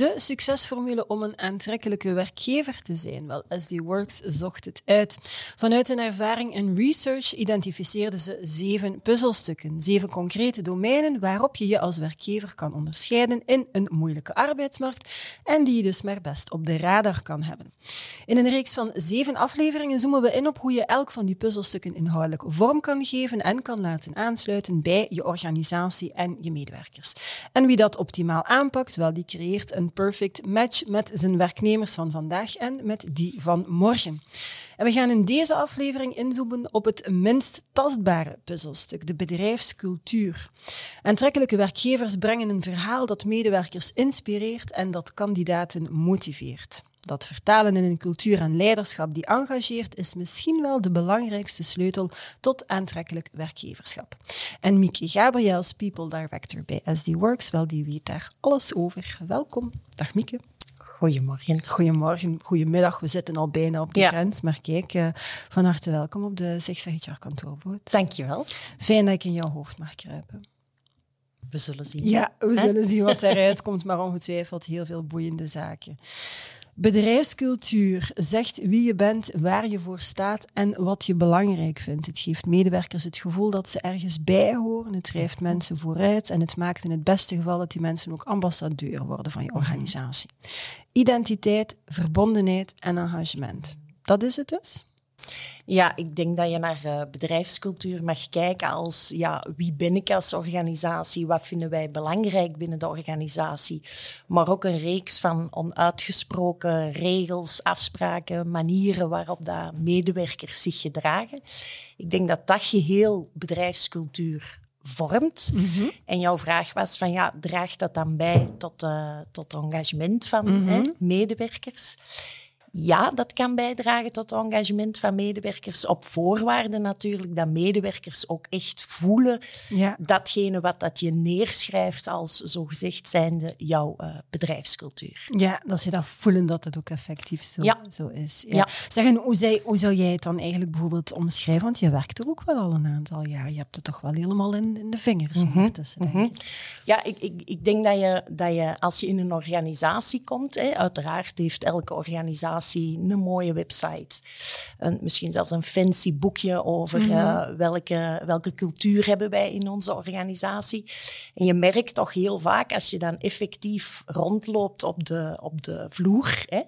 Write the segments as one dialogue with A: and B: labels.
A: De succesformule om een aantrekkelijke werkgever te zijn. Wel, SD Works zocht het uit. Vanuit hun ervaring en research identificeerden ze zeven puzzelstukken, zeven concrete domeinen waarop je je als werkgever kan onderscheiden in een moeilijke arbeidsmarkt en die je dus maar best op de radar kan hebben. In een reeks van zeven afleveringen zoomen we in op hoe je elk van die puzzelstukken inhoudelijk vorm kan geven en kan laten aansluiten bij je organisatie en je medewerkers. En wie dat optimaal aanpakt, wel, die creëert een perfect match met zijn werknemers van vandaag en met die van morgen. En we gaan in deze aflevering inzoomen op het minst tastbare puzzelstuk, de bedrijfscultuur. Aantrekkelijke werkgevers brengen een verhaal dat medewerkers inspireert en dat kandidaten motiveert. Dat vertalen in een cultuur en leiderschap die engageert, is misschien wel de belangrijkste sleutel tot aantrekkelijk werkgeverschap. En Mieke Gabriels, People Director bij SD Works, wel, die weet daar alles over. Welkom. Dag Mieke.
B: Goedemorgen.
A: Goedemorgen, goedemiddag. We zitten al bijna op de
B: Ja.
A: grens, maar kijk, eh, van harte welkom op de Zigzag kantoorboot.
B: Dankjewel.
A: Fijn dat ik in jouw hoofd mag kruipen.
B: We zullen zien.
A: Ja, we zullen zien wat eruit komt, maar ongetwijfeld heel veel boeiende zaken. Bedrijfscultuur zegt wie je bent, waar je voor staat en wat je belangrijk vindt. Het geeft medewerkers het gevoel dat ze ergens bij horen. Het drijft mensen vooruit en het maakt in het beste geval dat die mensen ook ambassadeur worden van je organisatie. Identiteit, verbondenheid en engagement. Dat is het dus?
B: Ja, ik denk dat je naar eh, bedrijfscultuur mag kijken als ja, wie ben ik als organisatie, wat vinden wij belangrijk binnen de organisatie, maar ook een reeks van onuitgesproken regels, afspraken, manieren waarop dat medewerkers zich gedragen. Ik denk dat dat geheel bedrijfscultuur vormt. En jouw vraag was van ja, draagt dat dan bij tot, eh, tot engagement van hè, medewerkers? Ja, dat kan bijdragen tot engagement van medewerkers. Op voorwaarde natuurlijk dat medewerkers ook echt voelen
A: Ja.
B: datgene wat dat je neerschrijft als zogezegd zijnde jouw eh, bedrijfscultuur.
A: Ja, dat ze dat voelen dat het ook effectief zo,
B: Ja.
A: zo is. Ja.
B: Ja.
A: Zeg, en hoe, zij, hoe zou jij het dan eigenlijk bijvoorbeeld omschrijven? Want je werkt er ook wel al een aantal jaar. Je hebt het toch wel helemaal in, in de vingers ondertussen, denk ik.
B: Ja, ik, ik, ik denk dat je, dat je als je in een organisatie komt, hè, uiteraard heeft elke organisatie een mooie website. Een, misschien zelfs een fancy boekje over eh, welke, welke cultuur hebben wij in onze organisatie. En je merkt toch heel vaak als je dan effectief rondloopt op de, op de vloer hè,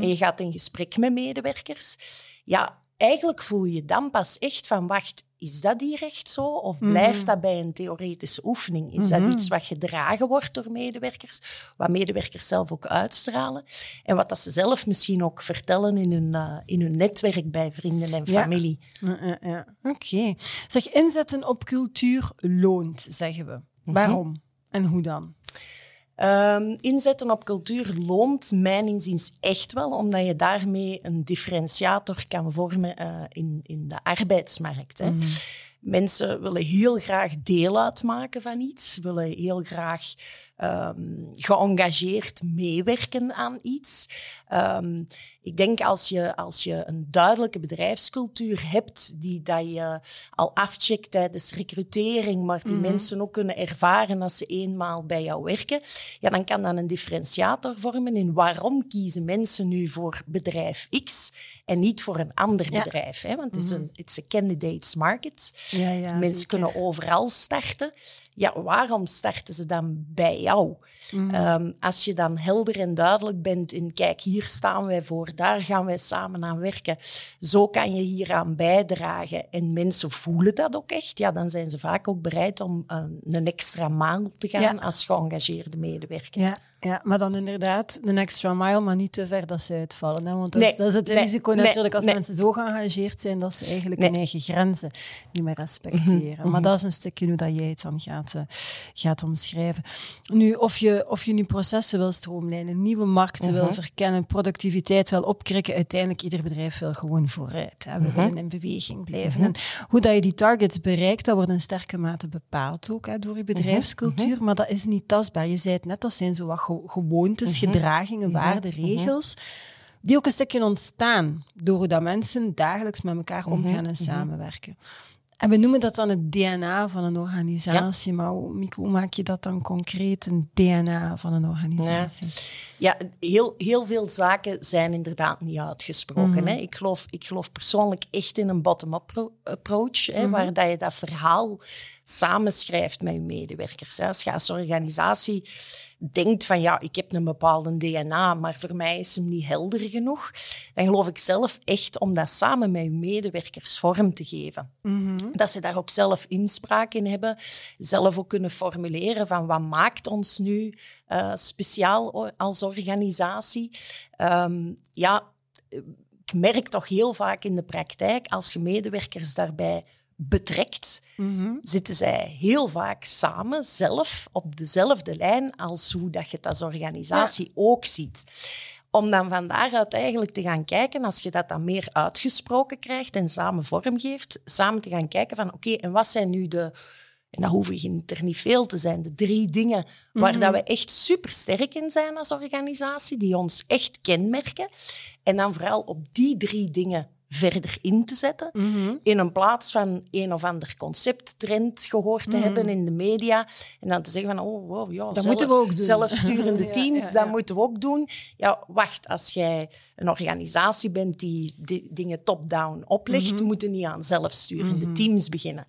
B: en je gaat in gesprek met medewerkers. Ja, eigenlijk voel je dan pas echt van, wacht, is dat hier echt zo? Of blijft dat bij een theoretische oefening? Is dat iets wat gedragen wordt door medewerkers? Wat medewerkers zelf ook uitstralen? En wat dat ze zelf misschien ook vertellen in hun, eh, in hun netwerk bij vrienden en familie.
A: Ja, ja, ja. Oké. Zeg, inzetten op cultuur loont, zeggen we. Waarom? En hoe dan?
B: Ehm, inzetten op cultuur loont mijn inziens echt wel, omdat je daarmee een differentiator kan vormen eh, in, in de arbeidsmarkt. Hè. Mensen willen heel graag deel uitmaken van iets, willen heel graag ehm, geëngageerd meewerken aan iets. Ehm, ik denk als je, als je een duidelijke bedrijfscultuur hebt, die dat je al afcheckt tijdens recrutering, maar die mensen ook kunnen ervaren als ze eenmaal bij jou werken, ja, dan kan dat een differentiator vormen in waarom kiezen mensen nu voor bedrijf X en niet voor een ander
A: Ja.
B: bedrijf. Hè? Want het is een it's a candidates market.
A: Ja, ja,
B: mensen
A: zeker.
B: kunnen overal starten. Ja, waarom starten ze dan bij jou?
A: Mhm.
B: Ehm, als je dan helder en duidelijk bent in, kijk, hier staan wij voor, daar gaan wij samen aan werken. Zo kan je hieraan bijdragen. En mensen voelen dat ook echt. Ja, dan zijn ze vaak ook bereid om eh, een extra maal te gaan
A: Ja.
B: als geëngageerde medewerker.
A: Ja, Ja, maar dan inderdaad een extra mile, maar niet te ver dat ze uitvallen. Hè? Want dat,
B: Nee,
A: is, dat is het
B: nee,
A: risico
B: nee,
A: natuurlijk als mensen zo geëngageerd zijn dat ze eigenlijk hun eigen grenzen niet meer respecteren.
B: Mhm,
A: Maar dat is een stukje hoe dat jij het dan gaat, eh, gaat omschrijven. Nu, of je, of je nu processen wil stroomlijnen, nieuwe markten
B: Mhm.
A: wil verkennen, productiviteit wil opkrikken, uiteindelijk ieder bedrijf wil gewoon vooruit. Hè? We
B: Mhm.
A: willen in beweging blijven. En hoe dat je die targets bereikt, dat wordt in sterke mate bepaald ook hè, door je bedrijfscultuur, maar dat is niet tastbaar. Je zei het net, dat zijn zo wat ge- gewoontes, gedragingen, waarden, regels, die ook een stukje ontstaan door hoe dat mensen dagelijks met elkaar omgaan en samenwerken. En we noemen dat dan het DNA van een organisatie, maar hoe, Mieke, hoe maak je dat dan concreet, een DNA van een organisatie?
B: Ja, heel, heel veel zaken zijn inderdaad niet uitgesproken. hè. Ik, geloof, ik geloof persoonlijk echt in een bottom-up pro- approach, hè, waar dat je dat verhaal samenschrijft met je medewerkers. Hè. Als je als organisatie denkt van ja, ik heb een bepaalde DNA, maar voor mij is hem niet helder genoeg, dan geloof ik zelf echt om dat samen met je medewerkers vorm te geven. Dat ze daar ook zelf inspraak in hebben, zelf ook kunnen formuleren van wat maakt ons nu eh, speciaal als organisatie. Ehm, ja, ik merk toch heel vaak in de praktijk, als je medewerkers daarbij betrekt, zitten zij heel vaak samen, zelf, op dezelfde lijn als hoe dat je het als organisatie ook ziet. Om dan van daaruit eigenlijk te gaan kijken, als je dat dan meer uitgesproken krijgt en samen vormgeeft, samen te gaan kijken van oké, en wat zijn nu de, en dat hoeven er niet veel te zijn, de drie dingen waar dat we echt super sterk in zijn als organisatie, die ons echt kenmerken. En dan vooral op die drie dingen verder in te zetten. In een plaats van een of ander concepttrend gehoord te hebben in de media. En dan te zeggen van, oh, wow, ja, zelf-
A: moeten we ook doen.
B: zelfsturende
A: Ja,
B: teams,
A: ja,
B: dat moeten we ook doen. Ja, wacht, als jij een organisatie bent die di- dingen top-down oplegt,
A: Mhm.
B: moeten niet aan zelfsturende teams beginnen.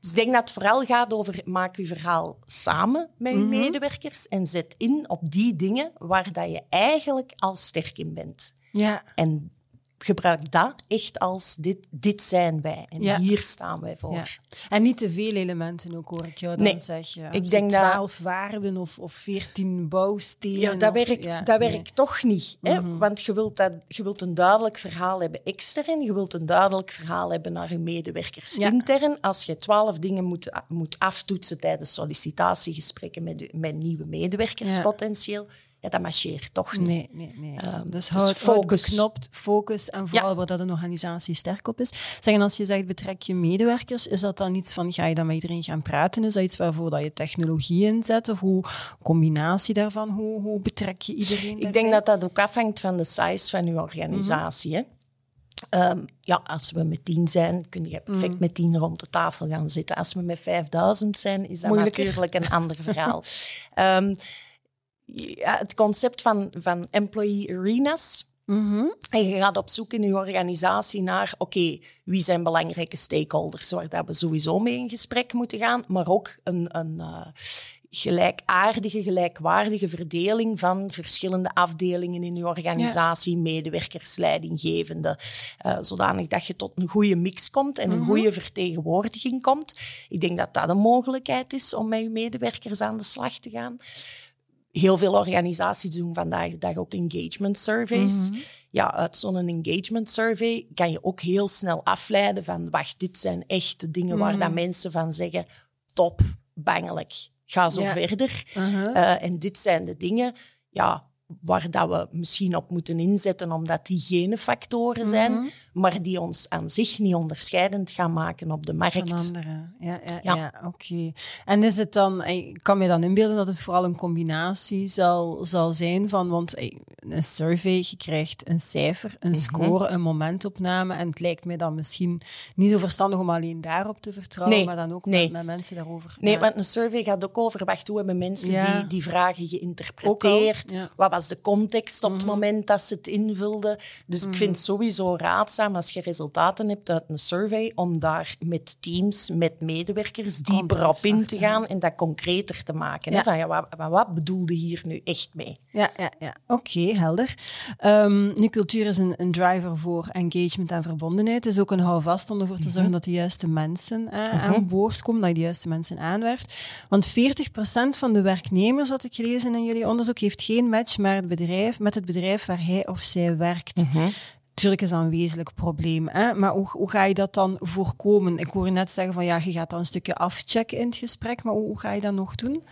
B: Dus ik denk dat het vooral gaat over maak je verhaal samen met je
A: Mhm.
B: medewerkers en zet in op die dingen waar dat je eigenlijk al sterk in bent.
A: Ja.
B: En gebruik dat echt als dit, dit zijn wij en
A: Ja.
B: hier staan wij voor.
A: Ja. En niet te veel elementen ook, hoor ik jou dan
B: Nee,
A: zeggen.
B: ik denk dat-
A: 12 waarden of, of 14 bouwstenen.
B: Ja, dat
A: of-
B: werkt, dat
A: nee.
B: werkt toch niet. Hè? Want je wilt, dat, je wilt een duidelijk verhaal hebben extern. Je wilt een duidelijk verhaal hebben naar je medewerkers intern. Als je twaalf dingen moet, moet aftoetsen tijdens sollicitatiegesprekken met, je- met nieuwe medewerkers potentieel, ja, dat marcheert toch niet.
A: Nee, nee, nee. dus
B: dus
A: houd,
B: focus.
A: beknopt, focus en vooral waar dat een organisatie sterk op is. Zeg, en als je zegt betrek je medewerkers, is dat dan iets van, ga je dan met iedereen gaan praten? Is dat iets waarvoor dat je technologie inzet? Of hoe, combinatie daarvan, hoe, hoe betrek je iedereen
B: Ik denk dat dat ook afhangt van de size van je organisatie. hè. Ehm, ja, als we met tien zijn, kun je perfect met tien rond de tafel gaan zitten. Als we met 5000 zijn, is dat
A: Moeilijker.
B: natuurlijk een ander verhaal. Ehm, ja, het concept van, van employee arenas. En je gaat op zoek in je organisatie naar, oké, wie zijn belangrijke stakeholders waar dat we sowieso mee in gesprek moeten gaan, maar ook een, een eh, gelijkaardige, gelijkwaardige verdeling van verschillende afdelingen in je organisatie, medewerkers, leidinggevende, eh, zodanig dat je tot een goede mix komt en een goede vertegenwoordiging komt. Ik denk dat dat een mogelijkheid is om met je medewerkers aan de slag te gaan. Heel veel organisaties doen vandaag de dag ook engagement surveys. Ja, uit zo'n engagement survey kan je ook heel snel afleiden van, wacht, dit zijn echt de dingen waar dat mensen van zeggen, top, bangelijk, ga zo
A: Ja.
B: verder. Eh, en dit zijn de dingen ja, waar dat we misschien op moeten inzetten, omdat die geen factoren zijn, maar die ons aan zich niet onderscheidend gaan maken op de markt.
A: Van anderen. Ja, ja,
B: Ja.
A: ja. oké. En is het dan, ik kan me dan inbeelden dat het vooral een combinatie zal, zal zijn van, want eh, een survey, je krijgt een cijfer, een score, een momentopname en het lijkt mij dan misschien niet zo verstandig om alleen daarop te vertrouwen,
B: Nee,
A: maar dan ook
B: nee.
A: met, met mensen daarover.
B: Nee,
A: ja.
B: want een survey gaat ook over, wacht, hoe hebben mensen die, die vragen geïnterpreteerd?
A: Al.
B: Wat was was de context op het moment dat ze het invulden? Dus ik vind het sowieso raadzaam als je resultaten hebt uit een survey, om daar met teams, met medewerkers dieper op in te gaan en dat concreter te maken.
A: Ja.
B: Van, ja, wat, wat, bedoelde hier nu echt mee?
A: Ja, ja, ja. oké, helder. Ehm, nu, cultuur is een, een driver voor engagement en verbondenheid. Het is ook een houvast om ervoor te zorgen dat de juiste mensen eh, aan boord komen, dat je de juiste mensen aanwerft. Want 40% van de werknemers, had ik gelezen in jullie onderzoek, heeft geen match met het bedrijf, met het bedrijf waar hij of zij werkt. Tuurlijk is dat een wezenlijk probleem. Hè? Maar hoe, hoe ga je dat dan voorkomen? Ik hoor je net zeggen van ja, je gaat dan een stukje afchecken in het gesprek, maar hoe, hoe ga je dat nog doen?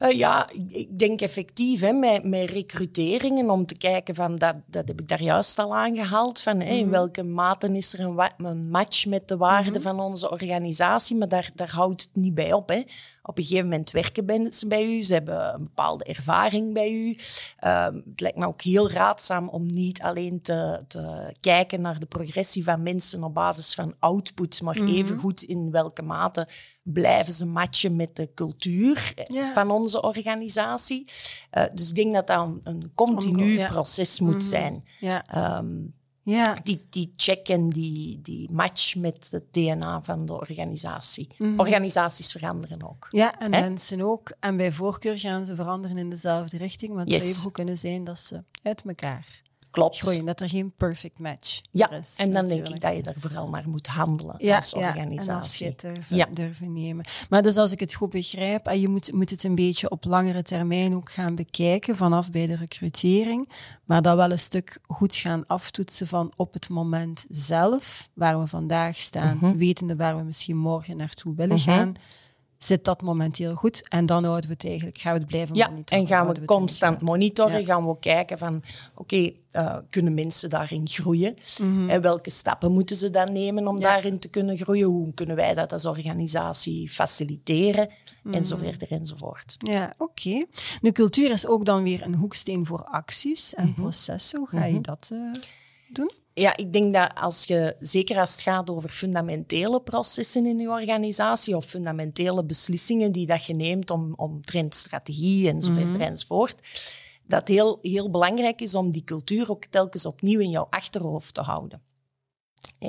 B: Eh, ja, ik, denk effectief hè, met, met recruteringen om te kijken van, dat, dat heb ik daar juist al aangehaald, van in welke mate is er een, een match met de waarden van onze organisatie, maar daar, daar houdt het niet bij op. Hè. Op een gegeven moment werken mensen bij u, ze hebben een bepaalde ervaring bij u. Ehm, het lijkt me ook heel raadzaam om niet alleen te, te kijken naar de progressie van mensen op basis van output, maar even goed in welke mate blijven ze matchen met de cultuur eh, van onze organisatie. Eh, dus ik denk dat dat een, een continu
A: ja.
B: proces moet zijn.
A: Ja,
B: Ehm,
A: ja.
B: die, die check en die, die match met het DNA van de organisatie.
A: Mhm.
B: Organisaties veranderen ook.
A: Ja, en mensen ook. En bij voorkeur gaan ze veranderen in dezelfde richting. Want het
B: Yes.
A: zou even goed kunnen zijn dat ze uit elkaar
B: Klopt.
A: Dat er geen perfect match
B: Ja,
A: is.
B: en dan denk ik dat je daar vooral naar moet handelen
A: ja,
B: als
A: ja, en
B: organisatie.
A: afscheid durven,
B: Ja.
A: durven nemen. Maar dus als ik het goed begrijp, en je moet, moet het een beetje op langere termijn ook gaan bekijken, vanaf bij de recrutering, maar dat wel een stuk goed gaan aftoetsen van op het moment zelf, waar we vandaag staan,
B: Mhm.
A: wetende waar we misschien morgen naartoe willen gaan, zit dat momenteel goed en dan houden we het eigenlijk, gaan we het blijven
B: Ja,
A: monitoren.
B: en gaan we constant monitoren,
A: Ja.
B: gaan we kijken van, oké, eh, kunnen mensen daarin groeien?
A: Mhm.
B: En welke stappen moeten ze dan nemen om daarin te kunnen groeien? Hoe kunnen wij dat als organisatie faciliteren?
A: Mhm.
B: En zo verder enzovoort.
A: Ja, oké. Nu, cultuur is ook dan weer een hoeksteen voor acties en
B: Mhm.
A: processen. Hoe ga je dat eh, doen?
B: Ja, ik denk dat als je, zeker als het gaat over fundamentele processen in je organisatie of fundamentele beslissingen die dat je neemt om, om trendstrategie en zo verder enzovoort, dat heel, heel belangrijk is om die cultuur ook telkens opnieuw in jouw achterhoofd te houden.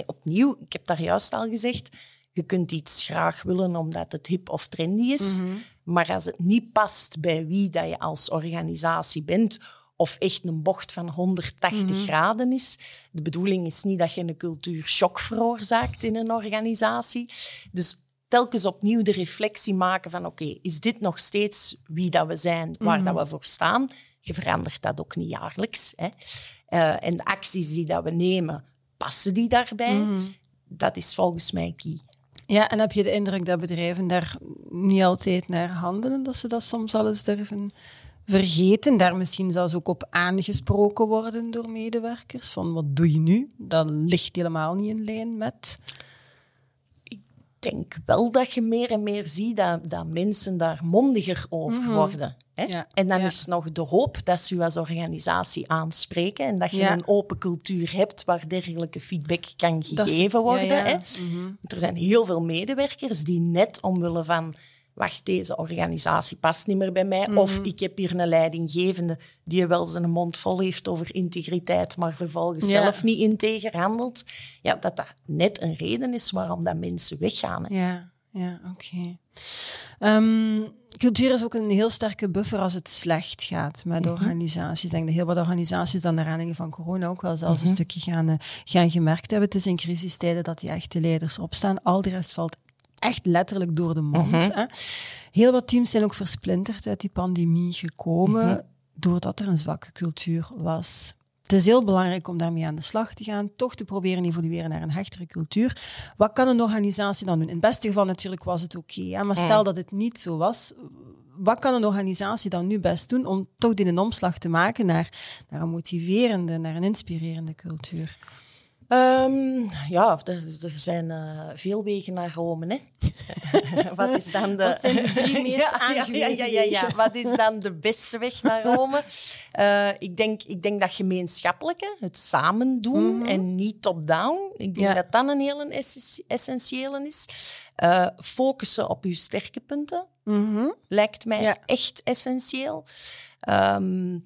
B: Opnieuw, ik heb daar juist al gezegd, je kunt iets graag willen omdat het hip of trendy is, maar als het niet past bij wie dat je als organisatie bent, of echt een bocht van 180 graden is. De bedoeling is niet dat je een cultuurshock veroorzaakt in een organisatie. Dus telkens opnieuw de reflectie maken van oké, is dit nog steeds wie dat we zijn, waar dat we voor staan? Je verandert dat ook niet jaarlijks. Hè? Eh, en de acties die dat we nemen, passen die daarbij? Dat is volgens mij key.
A: Ja, en heb je de indruk dat bedrijven daar niet altijd naar handelen, dat ze dat soms al eens durven vergeten, daar misschien zelfs ook op aangesproken worden door medewerkers, van wat doe je nu? Dat ligt helemaal niet in lijn met...
B: Ik denk wel dat je meer en meer ziet dat, dat mensen daar mondiger over worden. Hè?
A: Ja,
B: En dan
A: ja.
B: is nog de hoop dat ze je als organisatie aanspreken en dat je
A: Ja.
B: een open cultuur hebt waar dergelijke feedback kan gegeven worden. Hè?
A: Mhm.
B: Er zijn heel veel medewerkers die net omwille van wacht, deze organisatie past niet meer bij mij.
A: Mhm.
B: Of ik heb hier een leidinggevende die wel zijn mond vol heeft over integriteit, maar vervolgens
A: Ja.
B: zelf niet integer handelt. Ja, dat dat net een reden is waarom dat mensen weggaan. hè.
A: Ja, ja, oké. Ehm, cultuur is ook een heel sterke buffer als het slecht gaat met organisaties. Ik denk dat heel wat organisaties dan naar aanleiding van corona ook wel zelfs een stukje gaan, eh, gaan gemerkt hebben. Het is in crisistijden dat die echte leiders opstaan. Al de rest valt echt letterlijk door de mond. hè. Heel wat teams zijn ook versplinterd uit die pandemie gekomen, doordat er een zwakke cultuur was. Het is heel belangrijk om daarmee aan de slag te gaan, toch te proberen evolueren naar een hechtere cultuur. Wat kan een organisatie dan doen? In het beste geval natuurlijk was het oké, maar stel dat het niet zo was, wat kan een organisatie dan nu best doen om toch die een omslag te maken naar, naar een motiverende, naar een inspirerende cultuur?
B: Ehm, ja, er, zijn eh, veel wegen naar Rome. Hè? Wat is dan de...
A: Wat zijn de drie meest
B: ja, ja, ja,
A: aangewezen
B: ja, ja.
A: wegen?
B: Wat is dan de beste weg naar Rome? Eh, ik, denk, ik denk dat gemeenschappelijke, het samen doen en niet top-down. Ik denk
A: Mhm.
B: Dat dat een heel essentiële is. Eh, focussen op uw sterke punten.
A: Mhm.
B: lijkt mij echt essentieel. Ehm,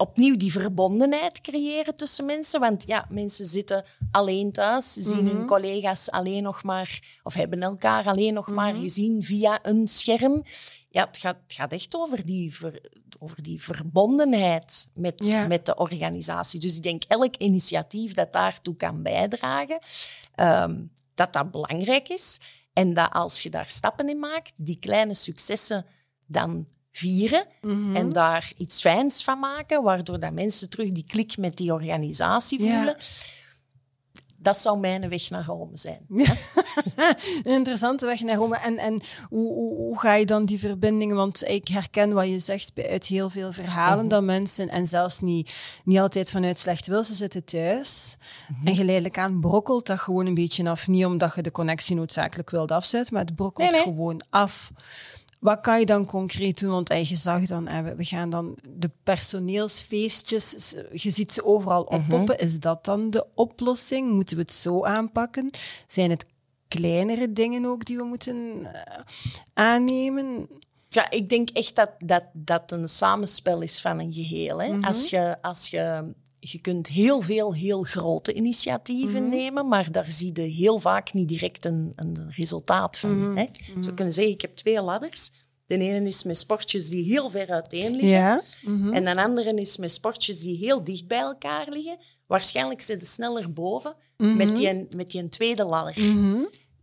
B: opnieuw die verbondenheid creëren tussen mensen. Want ja, mensen zitten alleen thuis, zien
A: Mhm.
B: hun collega's alleen nog maar, of hebben elkaar alleen nog maar
A: Mhm.
B: gezien via een scherm. Ja, het gaat, het gaat echt over die, ver- over die verbondenheid met,
A: Ja.
B: met de organisatie. Dus ik denk elk initiatief dat daartoe kan bijdragen, ehm, dat dat belangrijk is. En dat als je daar stappen in maakt, die kleine successen dan vieren
A: Mhm.
B: en daar iets fijns van maken, waardoor dat mensen terug die klik met die organisatie
A: Ja.
B: voelen. Dat zou mijn weg naar Rome zijn.
A: Een interessante weg naar Rome. En, en hoe, hoe, hoe ga je dan die verbindingen? Want ik herken wat je zegt bij- uit heel veel verhalen,
B: Mhm.
A: dat mensen, en zelfs niet, niet altijd vanuit slecht wil, ze zitten thuis.
B: Mhm.
A: En geleidelijk aan brokkelt dat gewoon een beetje af. Niet omdat je de connectie noodzakelijk wilt afzetten, maar het brokkelt
B: Nee, nee.
A: gewoon af. Wat kan je dan concreet doen? Want je zag dan, we- gaan dan de personeelsfeestjes, je ziet ze overal
B: Mhm.
A: oppoppen. Is dat dan de oplossing? Moeten we het zo aanpakken? Zijn het kleinere dingen ook die we moeten eh, aannemen?
B: Ja, ik denk echt dat dat, dat een samenspel is van een geheel. Hè? als, je, als je, je kunt heel veel heel grote initiatieven nemen, maar daar zie je heel vaak niet direct een, een resultaat van. Hè? Zo kunnen zeggen, ik heb twee ladders. De ene is met sportjes die heel ver uiteen liggen.
A: Ja.
B: En de andere is met sportjes die heel dicht bij elkaar liggen. Waarschijnlijk zit ze sneller boven met, die, met die tweede ladder.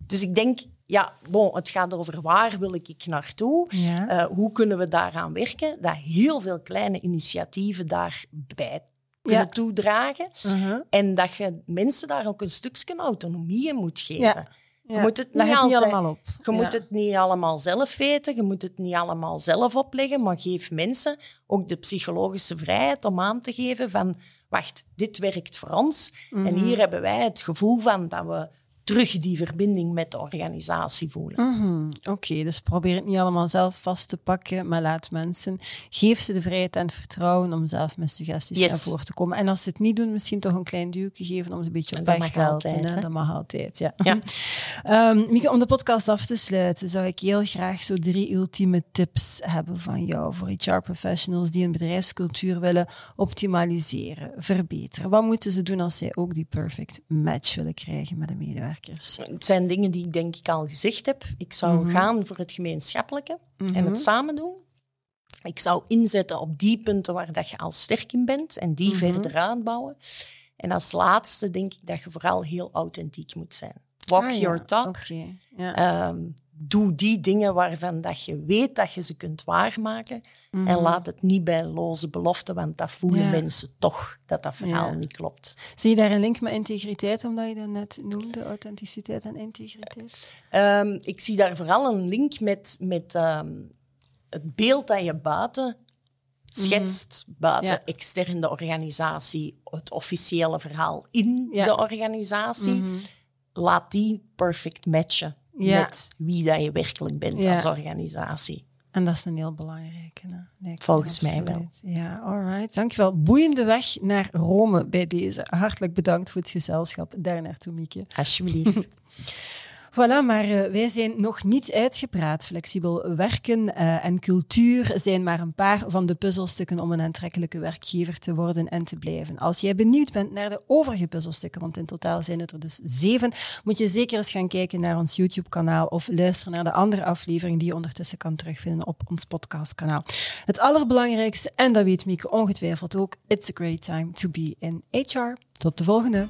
B: Dus ik denk, ja, bon, het gaat over waar wil ik naartoe?
A: Ja.
B: Eh, hoe kunnen we daaraan werken? Dat heel veel kleine initiatieven daarbij kunnen
A: Ja.
B: toedragen.
A: Mhm.
B: En dat je mensen daar ook een stukje autonomie in moet geven.
A: Ja.
B: Je moet het niet
A: allemaal op.
B: Je moet het niet allemaal zelf weten, je moet het niet allemaal zelf opleggen, maar geef mensen ook de psychologische vrijheid om aan te geven van, wacht, dit werkt voor ons en
A: Mhm.
B: hier hebben wij het gevoel van dat we terug die verbinding met de organisatie voelen.
A: Mhm, Oké, dus probeer het niet allemaal zelf vast te pakken, maar laat mensen, geef ze de vrijheid en het vertrouwen om zelf met suggesties
B: Yes.
A: naar voren te komen. En als ze het niet doen, misschien toch een klein duwtje geven om ze een beetje op weg te helpen. Dat mag altijd, ja.
B: Ja.
A: Ehm, Mieke, om de podcast af te sluiten, zou ik heel graag zo drie ultieme tips hebben van jou voor HR-professionals die een bedrijfscultuur willen optimaliseren, verbeteren. Wat moeten ze doen als zij ook die perfect match willen krijgen met de medewerkers?
B: Het zijn dingen die ik denk ik al gezegd heb. Ik zou
A: Mhm.
B: gaan voor het gemeenschappelijke en het samen doen. Ik zou inzetten op die punten waar dat je al sterk in bent en die
A: Mhm.
B: verder uitbouwen. En als laatste denk ik dat je vooral heel authentiek moet zijn. Walk
A: Ah, ja,
B: your talk.
A: Ja.
B: Ehm, doe die dingen waarvan dat je weet dat je ze kunt waarmaken. En laat het niet bij loze beloften, want dat voelen
A: Mhm. Ja.
B: mensen toch, dat dat verhaal
A: Ja.
B: niet klopt.
A: Zie je daar een link met integriteit, omdat je dat net noemde, authenticiteit en integriteit?
B: Ehm, ik zie daar vooral een link met, met ehm, het beeld dat je buiten schetst, buiten
A: Ja.
B: extern de organisatie, het officiële verhaal in de organisatie. Laat die perfect matchen
A: Ja.
B: met wie dat je werkelijk bent
A: Ja.
B: als organisatie.
A: En dat is een heel belangrijke. Nee,
B: Volgens mij wel.
A: Ja, alright. Dankjewel. Boeiende weg naar Rome bij deze. Hartelijk bedankt voor het gezelschap. Daar naartoe, Mieke.
B: Alsjeblieft.
A: Voilà, maar eh, wij zijn nog niet uitgepraat. Flexibel werken eh, en cultuur zijn maar een paar van de puzzelstukken om een aantrekkelijke werkgever te worden en te blijven. Als jij benieuwd bent naar de overige puzzelstukken, want in totaal zijn het er dus zeven, moet je zeker eens gaan kijken naar ons YouTube-kanaal of luisteren naar de andere aflevering die je ondertussen kan terugvinden op ons podcastkanaal. Het allerbelangrijkste, en dat weet Mieke ongetwijfeld ook, it's a great time to be in HR. Tot de volgende!